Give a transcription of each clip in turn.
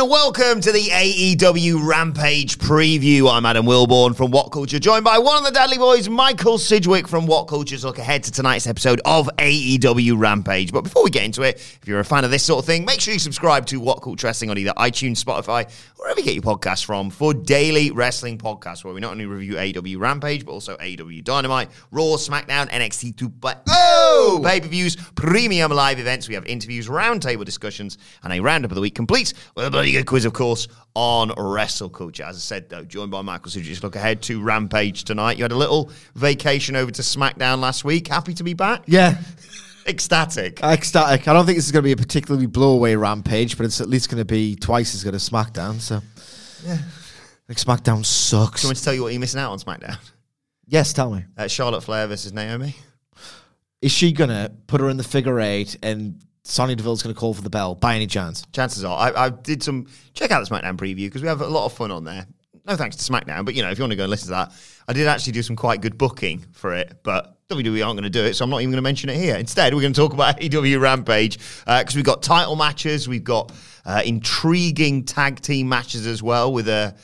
and welcome to the AEW Rampage preview. I'm Adam Wilborn from What Culture, joined by one of the Dudley Boys, Michael Sidgwick from What Culture's look ahead to tonight's episode of AEW Rampage. But before we get into it, if you're a fan of this sort of thing, make sure you subscribe to What Culture Wrestling on either iTunes, Spotify, wherever you get your podcasts from for daily wrestling podcasts where we not only review AEW Rampage, but also AEW Dynamite, Raw, SmackDown, NXT 2.0 pay-per-views, premium live events. We have interviews, roundtable discussions, and a roundup of the week complete with a bloody good quiz, of course, on wrestle culture. As I said, though, joined by Michael Suji. Just look ahead to Rampage tonight. You had a little vacation over to SmackDown last week. Happy to be back? Yeah, Ecstatic. ecstatic. I don't think this is going to be a particularly blowaway rampage, but it's at least going to be twice as good as SmackDown. So, yeah, like SmackDown sucks. Do you want me to tell you what you're missing out on SmackDown? yes, tell me. Uh, Charlotte Flair versus Naomi. Is she gonna put her in the figure eight and Sonya Deville's gonna call for the bell by any chance? Chances are, I, I did some check out the SmackDown preview because we have a lot of fun on there. No thanks to SmackDown, but you know, if you want to go and listen to that, I did actually do some quite good booking for it, but WWE aren't going to do it, so I'm not even going to mention it here. Instead, we're going to talk about AEW Rampage because we've got title matches, we've got uh, intriguing tag team matches as well with a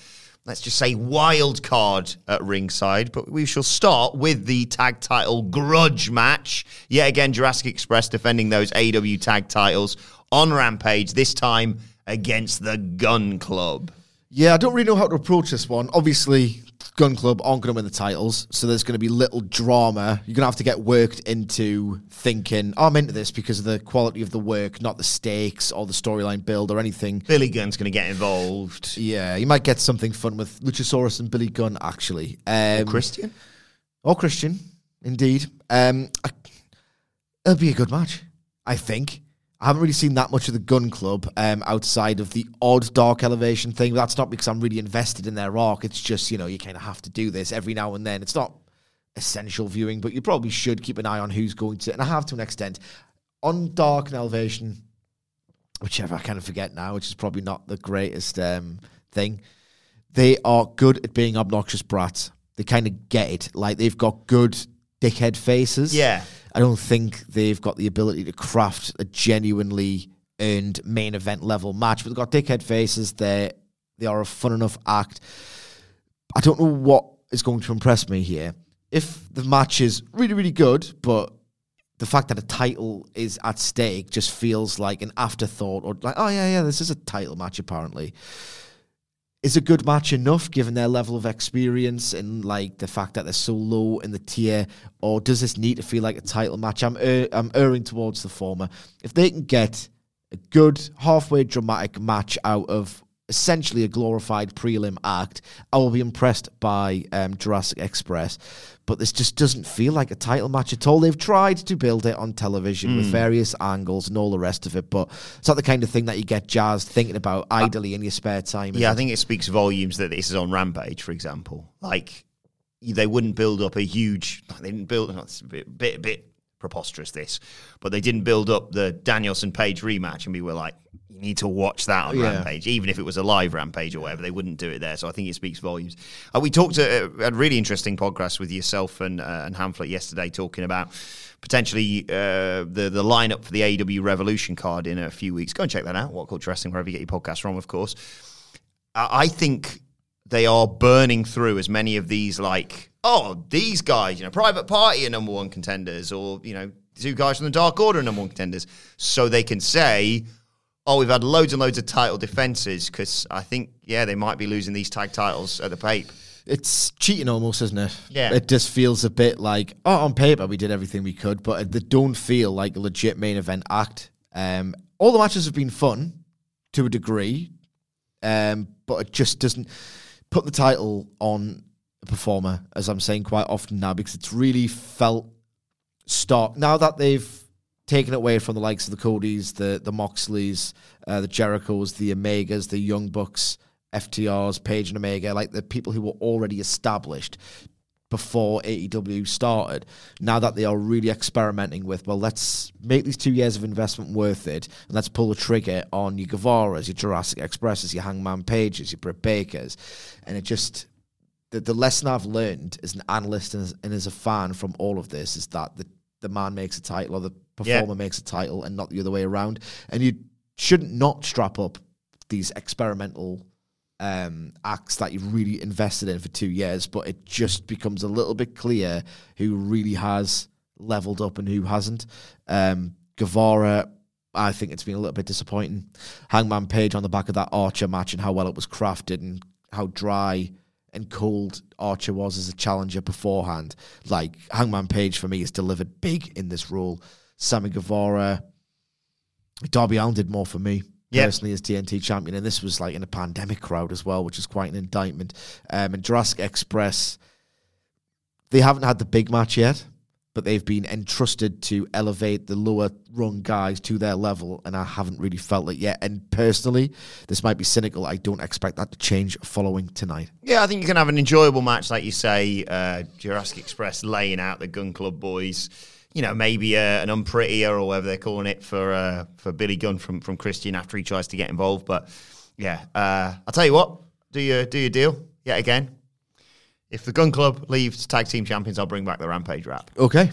let's just say wild card at ringside. But we shall start with the tag title grudge match. Yet again, Jurassic Express defending those AW tag titles on Rampage, this time against the Gun Club. Yeah, I don't really know how to approach this one. Obviously, Gun Club aren't going to win the titles, so there's going to be little drama. You're going to have to get worked into thinking, oh, I'm into this because of the quality of the work, not the stakes or the storyline build or anything. Billy Gunn's going to get involved. Yeah, you might get something fun with Luchasaurus and Billy Gunn, actually. Um, Christian? or Christian, indeed. Um, I, it'll be a good match, I think. I haven't really seen that much of the Gun Club um, outside of the odd Dark Elevation thing. That's not because I'm really invested in their arc. It's just, you know, you kind of have to do this every now and then. It's not essential viewing, but you probably should keep an eye on who's going to, and I have to an extent. On Dark and Elevation, whichever I kind of forget now, which is probably not the greatest um, thing, they are good at being obnoxious brats. They kind of get it. Like, they've got good dickhead faces. Yeah. I don't think they've got the ability to craft a genuinely earned main event level match. But they've got dickhead faces. They they are a fun enough act. I don't know what is going to impress me here. If the match is really really good, but the fact that a title is at stake just feels like an afterthought, or like, oh yeah, yeah, this is a title match apparently. Is a good match enough given their level of experience and like the fact that they're so low in the tier, or does this need to feel like a title match? I'm er- I'm erring towards the former. If they can get a good halfway dramatic match out of essentially a glorified prelim act, I will be impressed by um, Jurassic Express. But this just doesn't feel like a title match at all. They've tried to build it on television with hmm. various angles and all the rest of it, but it's not the kind of thing that you get jazzed thinking about idly in your spare time. Yeah, I think it speaks volumes that this is on Rampage, for example. Like they wouldn't build up a huge. They didn't build. It's a bit, bit, bit preposterous this, but they didn't build up the Danielson Page rematch, and we were like, you need to watch that on Yeah. Rampage, even if it was a live Rampage or whatever. They wouldn't do it there, so I think it speaks volumes. Uh, we talked a, a really interesting podcast with yourself and uh, and Hamflet yesterday, talking about potentially uh, the the lineup for the AW Revolution card in a few weeks. Go and check that out. What Culture Wrestling, wherever you get your podcasts from, of course. I I think they are burning through as many of these like oh these guys you know private party are number one contenders or you know two guys from the dark order are number one contenders so they can say oh we've had loads and loads of title defenses because i think yeah they might be losing these tag titles at the pape It's cheating almost, isn't it? Yeah. It just feels a bit like, oh, on paper we did everything we could, but they don't feel like a legit main event act. Um, all the matches have been fun to a degree, um, but it just doesn't put the title on a performer, as I'm saying quite often now, because it's really felt stock. Now that they've taken away from the likes of the Codys, the the Moxleys, uh, the Jerichos, the Omegas, the Young Bucks, FTRs, Page and Omega, like the people who were already established before AEW started. Now that they are really experimenting with, well, let's make these two years of investment worth it, and let's pull the trigger on your Guevaras, your Jurassic Expresses, your Hangman Pages, your Britt Bakers, and it just the, the lesson I've learned as an analyst and as, and as a fan from all of this is that the, the man makes a title or the performer makes a title and not the other way around. And you shouldn't not strap up these experimental um, acts that you've really invested in for two years, but it just becomes a little bit clear who really has leveled up and who hasn't. Um, Guevara, I think it's been a little bit disappointing. Hangman Page on the back of that Archer match and how well it was crafted and how dry and cold Archer was as a challenger beforehand. Like Hangman Page for me is delivered big in this role. Sammy Guevara, Darby Allin did more for me. Yep. Personally, as TNT champion, and this was like in a pandemic crowd as well, which is quite an indictment. Um, and Jurassic Express, they haven't had the big match yet, but they've been entrusted to elevate the lower rung guys to their level, and I haven't really felt it yet. And personally, this might be cynical. I don't expect that to change following tonight. Yeah, I think you can have an enjoyable match, like you say, uh, Jurassic Express laying out the Gun Club boys. You know, maybe uh, an unprettier or whatever they're calling it for uh, for Billy Gunn from, from Christian after he tries to get involved. But yeah, uh, I'll tell you what, do your do your deal yet again. If the Gun Club leaves tag team champions, I'll bring back the Rampage rap. Okay.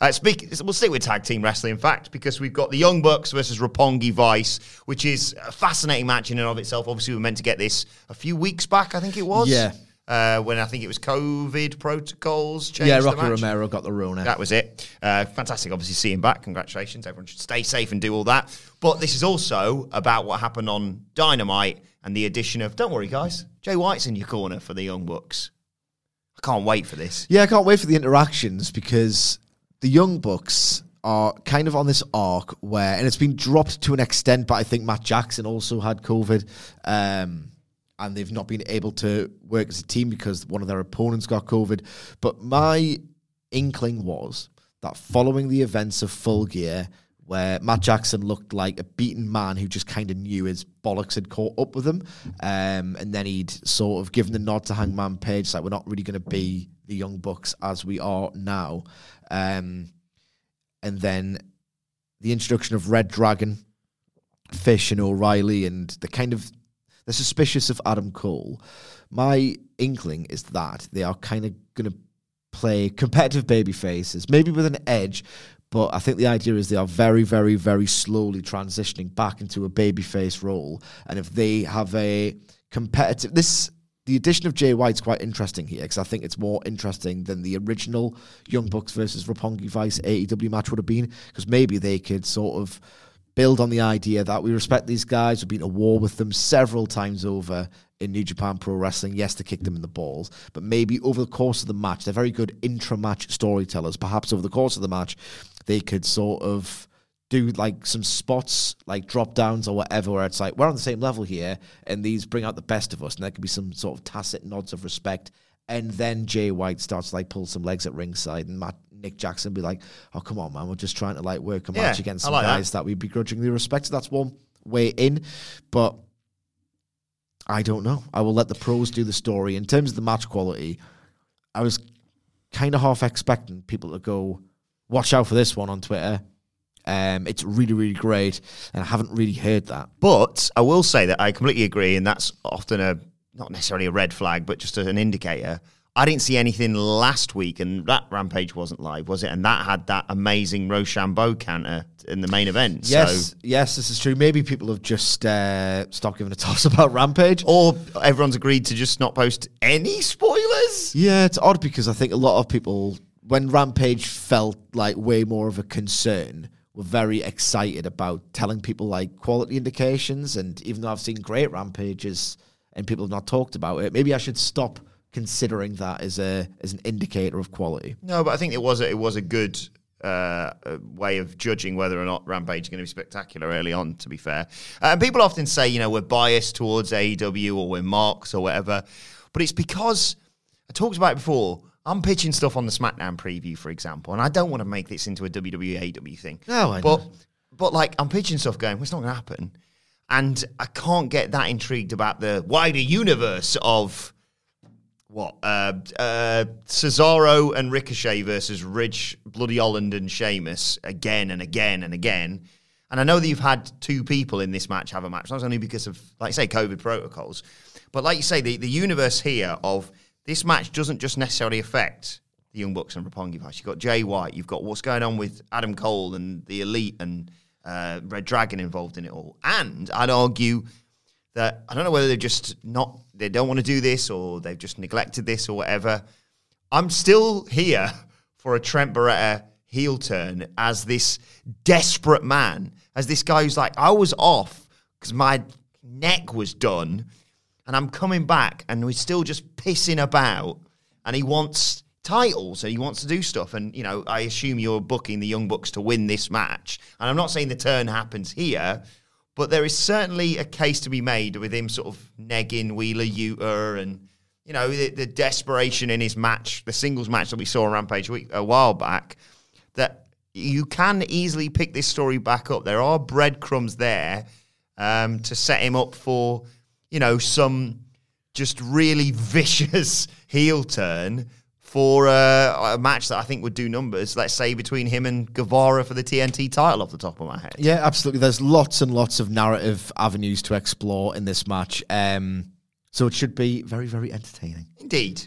Uh, speak, we'll stick with tag team wrestling, in fact, because we've got the Young Bucks versus Roppongi Vice, which is a fascinating match in and of itself. Obviously, we were meant to get this a few weeks back, I think it was. Yeah. Uh, when I think it was COVID protocols changed. Yeah, Rocky. Romero got the Rona. That was it. Uh, fantastic, obviously, seeing back. Congratulations. Everyone should stay safe and do all that. But this is also about what happened on Dynamite and the addition of, don't worry, guys, Jay White's in your corner for the Young Bucks. I can't wait for this. Yeah, I can't wait for the interactions because the Young Bucks are kind of on this arc where, and it's been dropped to an extent, but I think Matt Jackson also had COVID. Um, and they've not been able to work as a team because one of their opponents got COVID. But my inkling was that following the events of Full Gear, where Matt Jackson looked like a beaten man who just kind of knew his bollocks had caught up with him, um, and then he'd sort of given the nod to Hangman Page, like we're not really going to be the Young Bucks as we are now. Um, and then the introduction of Red Dragon, Fish, and O'Reilly, and the kind of they're suspicious of Adam Cole. My inkling is that they are kind of going to play competitive baby faces, maybe with an edge, but I think the idea is they are very, very, very slowly transitioning back into a babyface role. And if they have a competitive, this the addition of Jay White's quite interesting here because I think it's more interesting than the original Young Bucks versus Roppongi Vice AEW match would have been because maybe they could sort of build on the idea that we respect these guys. We've been to war with them several times over in New Japan Pro Wrestling. Yes, to kick them in the balls, but maybe over the course of the match, they're very good intra-match storytellers. Perhaps over the course of the match, they could sort of do like some spots, like drop downs or whatever, where it's like we're on the same level here, and these bring out the best of us, and there could be some sort of tacit nods of respect. And then Jay White starts like pull some legs at ringside, and Matt Nick Jackson be like, "Oh come on, man, we're just trying to like work a Yeah, match against some like that. guys that. we begrudgingly respect." That's one way in, but I don't know. I will let the pros do the story. In terms of the match quality, I was kind of half expecting people to go, "Watch out for this one" on Twitter, Um, it's really, really great, and I haven't really heard that. But I will say that I completely agree, and that's often a not necessarily a red flag, but just an indicator. I didn't see anything last week, and that Rampage wasn't live, was it? And that had that amazing Rochambeau counter in the main event. Yes, So, yes, this is true. Maybe people have just uh, stopped giving a toss about Rampage. or everyone's agreed to just not post any spoilers. Yeah, it's odd because I think a lot of people, when Rampage felt like way more of a concern, were very excited about telling people like quality indications. And even though I've seen great Rampages and people have not talked about it, maybe I should stop considering that as a as an indicator of quality. No, but I think it was a, it was a good uh, way of judging whether or not Rampage is going to be spectacular early on. To be fair, uh, and people often say you know we're biased towards AEW or we're marks or whatever, but it's because I talked about it before. I'm pitching stuff on the SmackDown preview, for example, and I don't want to make this into a WWE AEW thing. No, I but know. but like I'm pitching stuff going, well, it's not going to happen, and I can't get that intrigued about the wider universe of what uh, uh, Cesaro and Ricochet versus Ridge, Bloody Holland and Sheamus again and again and again. And I know that you've had two people in this match have a match, not only because of, like you say, COVID protocols, but like you say, the, the universe here of this match doesn't just necessarily affect the Young Bucks and Roppongi Vice. You've got Jay White, you've got what's going on with Adam Cole and the Elite and uh, Red Dragon involved in it all. And I'd argue that I don't know whether they're just not they don't want to do this or they've just neglected this or whatever. I'm still here for a Trent Beretta heel turn as this desperate man, as this guy who's like, I was off because my neck was done, and I'm coming back, and we're still just pissing about, and he wants titles and he wants to do stuff. And you know, I assume you're booking the Young Bucks to win this match, and I'm not saying the turn happens here. But there is certainly a case to be made with him sort of negging Wheeler Yuta and, you know, the, the desperation in his match, the singles match that we saw on Rampage a while back, that you can easily pick this story back up. There are breadcrumbs there um, to set him up for, you know, some just really vicious heel turn for uh, a match that I think would do numbers. Let's say between him and Guevara for the TNT title off the top of my head. Yeah, absolutely. There's lots and lots of narrative avenues to explore in this match. Um, so it should be very, very entertaining. Indeed.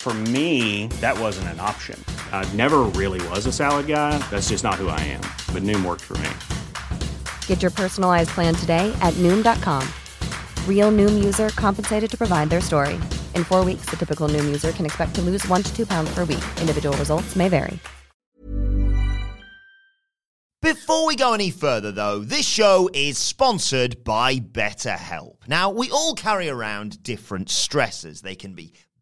For me, that wasn't an option. I never really was a salad guy. That's just not who I am. But Noom worked for me. Get your personalized plan today at Noom.com. Real Noom user compensated to provide their story. In four weeks, the typical Noom user can expect to lose one to two pounds per week. Individual results may vary. Before we go any further, though, this show is sponsored by BetterHelp. Now, we all carry around different stressors. They can be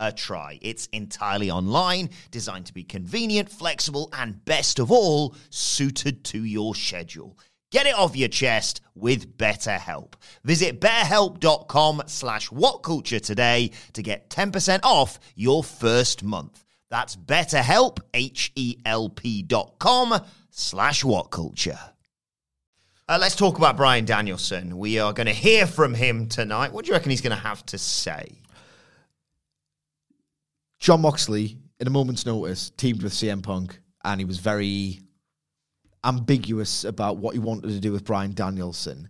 a try. It's entirely online, designed to be convenient, flexible, and best of all, suited to your schedule. Get it off your chest with BetterHelp. Visit betterhelp.com slash whatculture today to get 10% off your first month. That's betterhelp, H-E-L-P dot com slash whatculture. Uh, let's talk about Bryan Danielson. We are going to hear from him tonight. What do you reckon he's going to have to say? Jon Moxley, in a moment's notice, teamed with CM Punk, and he was very ambiguous about what he wanted to do with Bryan Danielson.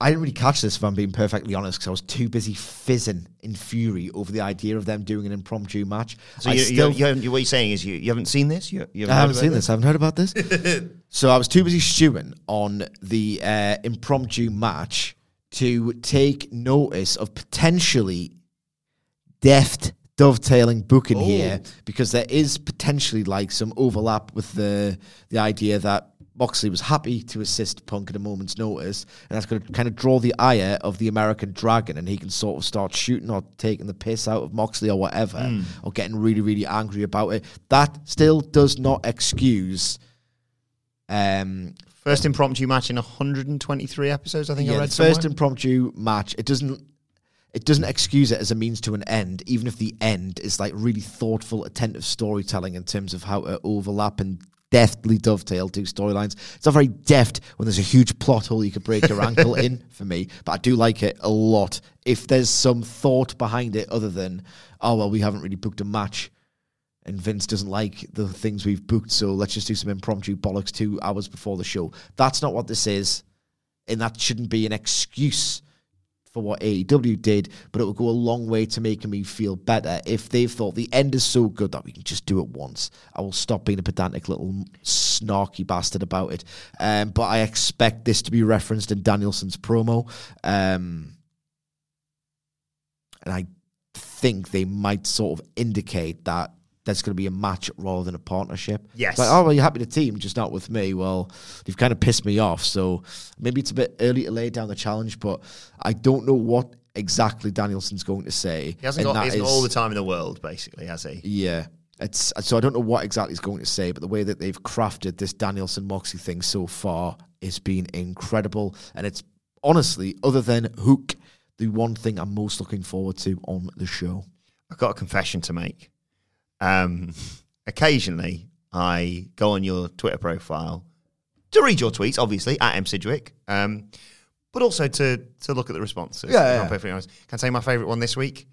I didn't really catch this if I'm being perfectly honest because I was too busy fizzing in fury over the idea of them doing an impromptu match. So you, still, you, you, what you're saying is you, you haven't seen this? You, you I haven't seen about this. I haven't heard about this. so I was too busy stewing on the uh, impromptu match to take notice of potentially deft dovetailing booking Oh. here because there is potentially like some overlap with the the idea that Moxley was happy to assist Punk at a moment's notice, and that's going to kind of draw the ire of the American Dragon, and he can sort of start shooting or taking the piss out of Moxley or whatever, Hmm. or getting really, really angry about it. That still does not excuse. Um, First impromptu match in 123 episodes, I think I yeah, read the first impromptu match. It doesn't. It doesn't excuse it as a means to an end, even if the end is like really thoughtful, attentive storytelling in terms of how to overlap and deftly dovetail two storylines. It's not very deft when there's a huge plot hole you could break your ankle in for me, but I do like it a lot. If there's some thought behind it other than, oh well, we haven't really booked a match and Vince doesn't like the things we've booked, so let's just do some impromptu bollocks two hours before the show. That's not what this is, and that shouldn't be an excuse for what AEW did, but it will go a long way to making me feel better if they've thought the end is so good that we can just do it once. I will stop being a pedantic little snarky bastard about it. Um, but I expect this to be referenced in Danielson's promo. Um, and I think they might sort of indicate that there's going to be a match rather than a partnership. Yes. Like, oh, well, you're happy to team, just not with me. Well, you've kind of pissed me off. So maybe it's a bit early to lay down the challenge, but I don't know what exactly Danielson's going to say. He hasn't got that he hasn't is- all the time in the world, basically, has he? yeah. It's so I don't know what exactly he's going to say, but the way that they've crafted this Danielson Moxie thing so far has been incredible. And it's honestly, other than Hook, the one thing I'm most looking forward to on the show. I've got a confession to make. Um, occasionally, I go on your Twitter profile to read your tweets, obviously at M Sidgwick, um, but also to to look at the responses. Yeah, yeah. I'm perfectly honest. Can I say my favourite one this week?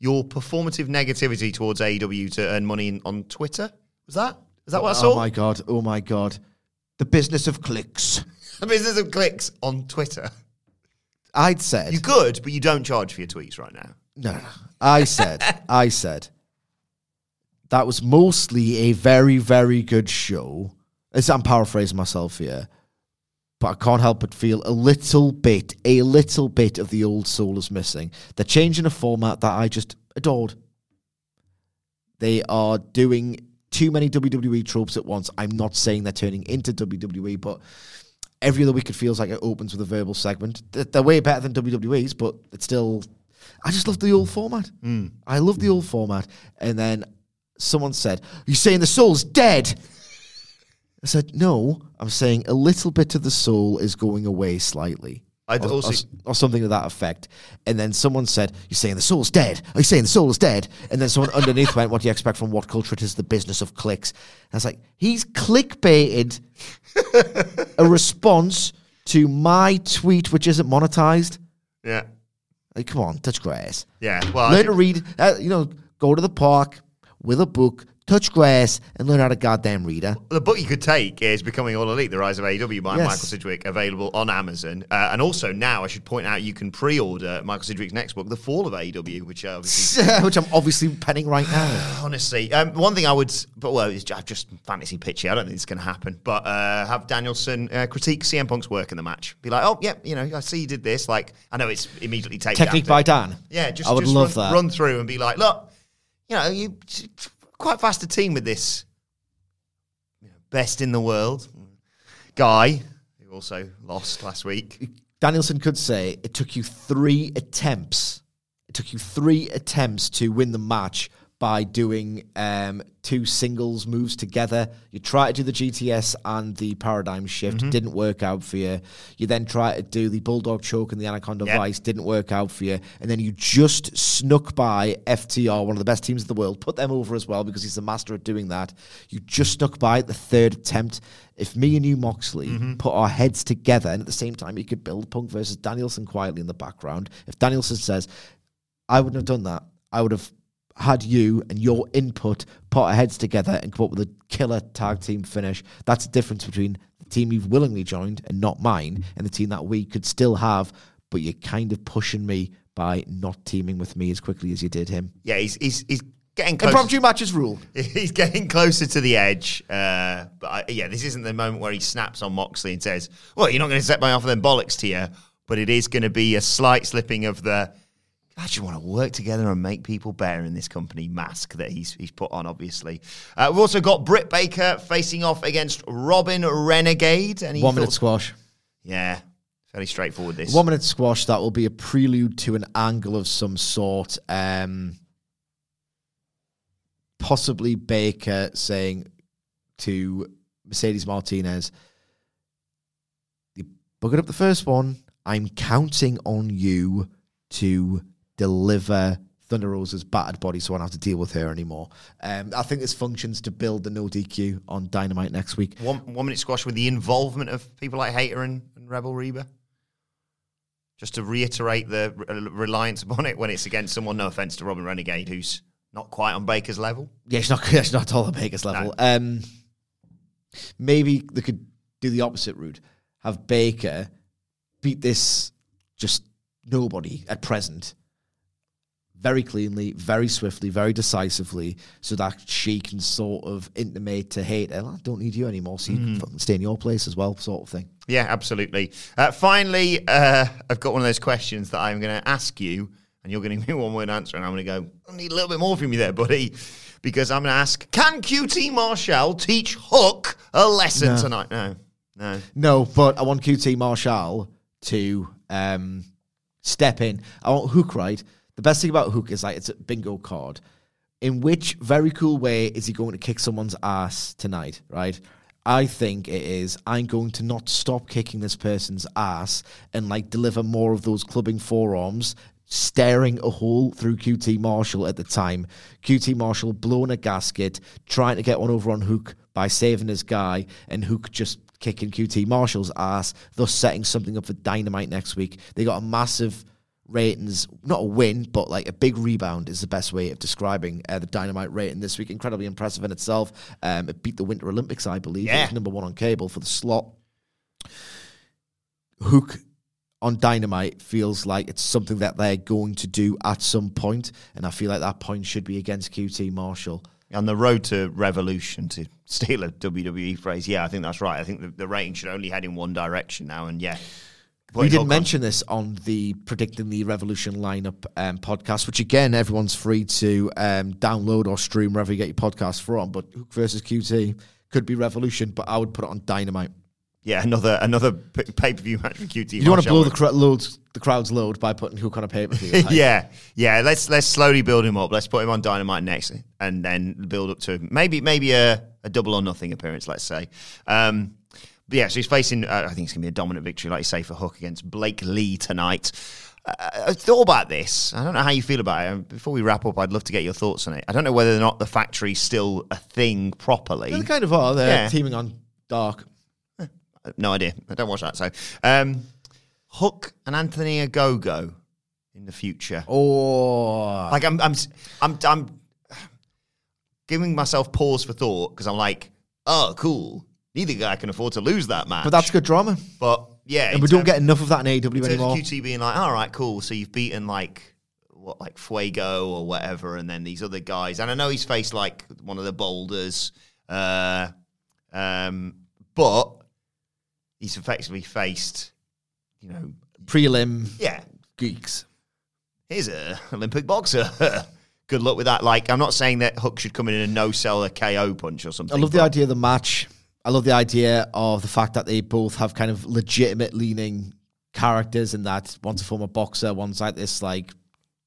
Your performative negativity towards AEW to earn money in, on Twitter. Was that? Is that what I saw? Oh my god! Oh my god! The business of clicks. The business of clicks on Twitter. I'd said You could, but you don't charge for your tweets right now. No, no. I said, I said that was mostly a very, very good show. As I'm paraphrasing myself here, but I can't help but feel a little bit, a little bit of the old soul is missing. They're changing a format that I just adored. They are doing too many WWE tropes at once. I'm not saying they're turning into WWE, but every other week it feels like it opens with a verbal segment. They're, they're way better than WWE's, but it's still. I just love the old format. Mm. I love the old format. And then someone said, "You saying the soul's dead?" I said, "No, I'm saying a little bit of the soul is going away slightly." I'd or, also- or, or something to that effect. And then someone said, You're saying the soul's dead. Are you saying the soul is dead? And then someone underneath went, What do you expect from what culture? It is the business of clicks. And I was like, He's clickbaited a response to my tweet, which isn't monetized. Yeah. Like, come on, touch grass. Yeah. Well, learn to read, uh, you know, go to the park with a book, touch grass, and learn how to goddamn read her. The book you could take is Becoming All Elite, The Rise of AEW by Yes. Michael Sidgwick, available on Amazon. Uh, and also now, I should point out, you can pre-order Michael Sidgwick's next book, The Fall of AEW, which uh, which I'm obviously penning right now. Honestly, um, one thing I would, but well, it's just, just fantasy pitchy. I don't think it's going to happen. But uh, have Danielson uh, critique CM Punk's work in the match. Be like, oh, yeah, you know, I see you did this. Like, I know it's immediately taken. Technique by Dan. Yeah, just I would just love run, that. run through and be like, look, you know, you quite fast a team with this you know, best in the world guy who also lost last week. Danielson could say it took you three attempts. It took you three attempts to win the match by doing um, two singles moves together. You try to do the GTS and the paradigm shift, Mm-hmm. didn't work out for you. You then try to do the bulldog choke and the anaconda Yep. vice, didn't work out for you. And then you just snuck by FTR, one of the best teams in the world, put them over as well because he's the master at doing that. You just snuck by at the third attempt. If me and you, Moxley, Mm-hmm. put our heads together, and at the same time, you could build Punk versus Danielson quietly in the background. If Danielson says, I wouldn't have done that, I would have had you and your input put our heads together and come up with a killer tag team finish. That's the difference between the team you've willingly joined and not mine, and the team that we could still have, but you're kind of pushing me by not teaming with me as quickly as you did him. Yeah, he's he's, he's getting closer. Impromptu matches rule. He's getting closer to the edge. Uh, but I, yeah, this isn't the moment where he snaps on Moxley and says, "Well, you're not going to set my offer then bollocks to you." But it is going to be a slight slipping of the. I just want to work together and make people better in this company mask that he's he's put on. Obviously, uh, we've also got Britt Baker facing off against Robyn Renegade. Any One minute squash. Yeah, fairly straightforward. This One minute squash. That will be a prelude to an angle of some sort. Um, possibly Baker saying to Mercedes Martinez, "You buggered up the first one. I'm counting on you to deliver." Thunder Rosa's battered body, so I don't have to deal with her anymore. Um, I think this functions to build the no DQ on Dynamite next week. one one minute squash with the involvement of people like Hayter and, and Rebel Reba. Just to reiterate the re- uh, reliance upon it when it's against someone. No offense to Robyn Renegade, who's not quite on Baker's level. Yeah, it's not it's not all the Vegas level. Um, maybe they could do the opposite route. Have Baker beat this just nobody at present very cleanly, very swiftly, very decisively, so that she can sort of intimate to hate, I don't need you anymore, so you can fucking stay in your place as well, sort of thing. Yeah, absolutely. Uh, finally, uh, I've got one of those questions that I'm going to ask you, and you're going to give me one word answer, and I'm going to go, I need a little bit more from you there, buddy, because I'm going to ask, can QT Marshall teach Hook a lesson No. tonight? No, no. No, but I want QT Marshall to um, step in. I want Hook right. The best thing about Hook is like it's a bingo card. In which very cool way is he going to kick someone's ass tonight, right? I think it is I'm going to not stop kicking this person's ass and like deliver more of those clubbing forearms, staring a hole through QT Marshall at the time. QT Marshall blowing a gasket, trying to get one over on Hook by saving his guy, and Hook just kicking QT Marshall's ass, thus setting something up for Dynamite next week. They got a massive ratings, not a win, but like a big rebound is the best way of describing uh, the Dynamite rating this week. Incredibly impressive in itself. Um, it beat the Winter Olympics, I believe. It Yeah. was number one on cable for the slot. Hook on Dynamite feels like it's something that they're going to do at some point, and I feel like that point should be against QT Marshall. On the road to revolution, to steal a WWE phrase, yeah, I think that's right. I think the, the rating should only head in one direction now, and yeah. We didn't mention this on the predicting the revolution lineup um, podcast, which again everyone's free to um, download or stream wherever you get your podcast from. But Hook versus QT could be revolution, but I would put it on Dynamite. Yeah, another another pay per view match for QT. You don't want to blow the, cra- loads, the crowd's load by putting Hook on a pay per view. yeah, yeah. Let's let's slowly build him up. Let's put him on Dynamite next, and then build up to maybe maybe a, a double or nothing appearance. Let's say. Um, but yeah, so he's facing. Uh, I think it's gonna be a dominant victory, like you say, for Hook against Blake Li tonight. Uh, I thought about this. I don't know how you feel about it. Before we wrap up, I'd love to get your thoughts on it. I don't know whether or not the factory's still a thing properly. They kind of are. They're Yeah. teaming on Dark. No idea. I don't watch that. So, um, Hook and Anthony Ogogo in the future. Oh, Like I'm, I'm, I'm, I'm giving myself pause for thought because I'm like, oh, cool. Neither guy can afford to lose that match. but that's good drama. But yeah, And we don't get enough of that in AEW in anymore. QT being like, all right, cool. So you've beaten like what, like Fuego or whatever, and then these other guys. And I know he's faced like one of the boulders, uh, um, but he's effectively faced, you know, Prelim yeah, geeks. here's a Olympic boxer. Good luck with that. Like, I'm not saying that Hook should come in and no sell a KO punch or something. I love the idea of the match. I love the idea of the fact that they both have kind of legitimate leaning characters and that one's a former boxer, one's like this like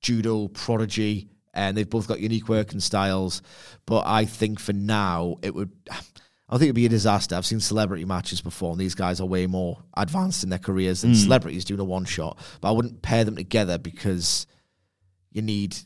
judo prodigy, and they've both got unique working styles. But I think for now it would I think it'd be a disaster. I've seen celebrity matches before, and these guys are way more advanced in their careers than hmm. celebrities doing a one shot. But I wouldn't pair them together because you need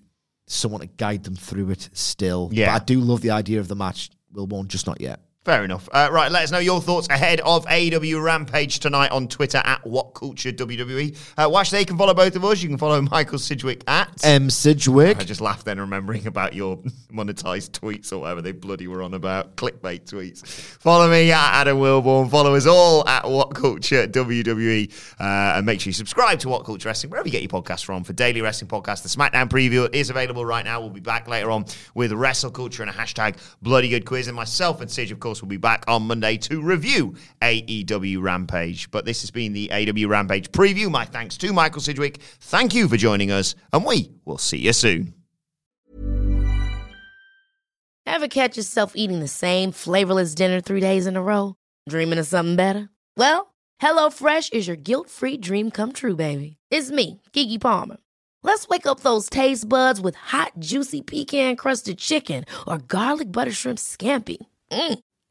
someone to guide them through it still. Yeah. But I do love the idea of the match. Will one just not yet. Fair enough. Uh, right, let us know your thoughts ahead of AEW Rampage tonight on Twitter at WhatCultureWWE. Culture Uh, watch they can follow both of us. You can follow Michael Sidgwick at M. Sidgwick. I just laughed then remembering about your monetized tweets or whatever they bloody were on about clickbait tweets. Follow me at Adam Wilborn. Follow us all at What Culture WWE, uh, and make sure you subscribe to What Culture Wrestling wherever you get your podcasts from for daily wrestling podcast. The SmackDown preview is available right now. We'll be back later on with Wrestle Culture and a hashtag Bloody Good Quiz, and myself and Sidge, of course, will be back on Monday to review AEW Rampage. But this has been the AEW Rampage preview. My thanks to Michael Sidgwick. Thank you for joining us, and we will see you soon. Ever catch yourself eating the same flavorless dinner three days in a row? Dreaming of something better? Well, HelloFresh is your guilt free dream come true, baby. It's me, Keke Palmer. Let's wake up those taste buds with hot, juicy pecan crusted chicken or garlic butter shrimp scampi. Mm.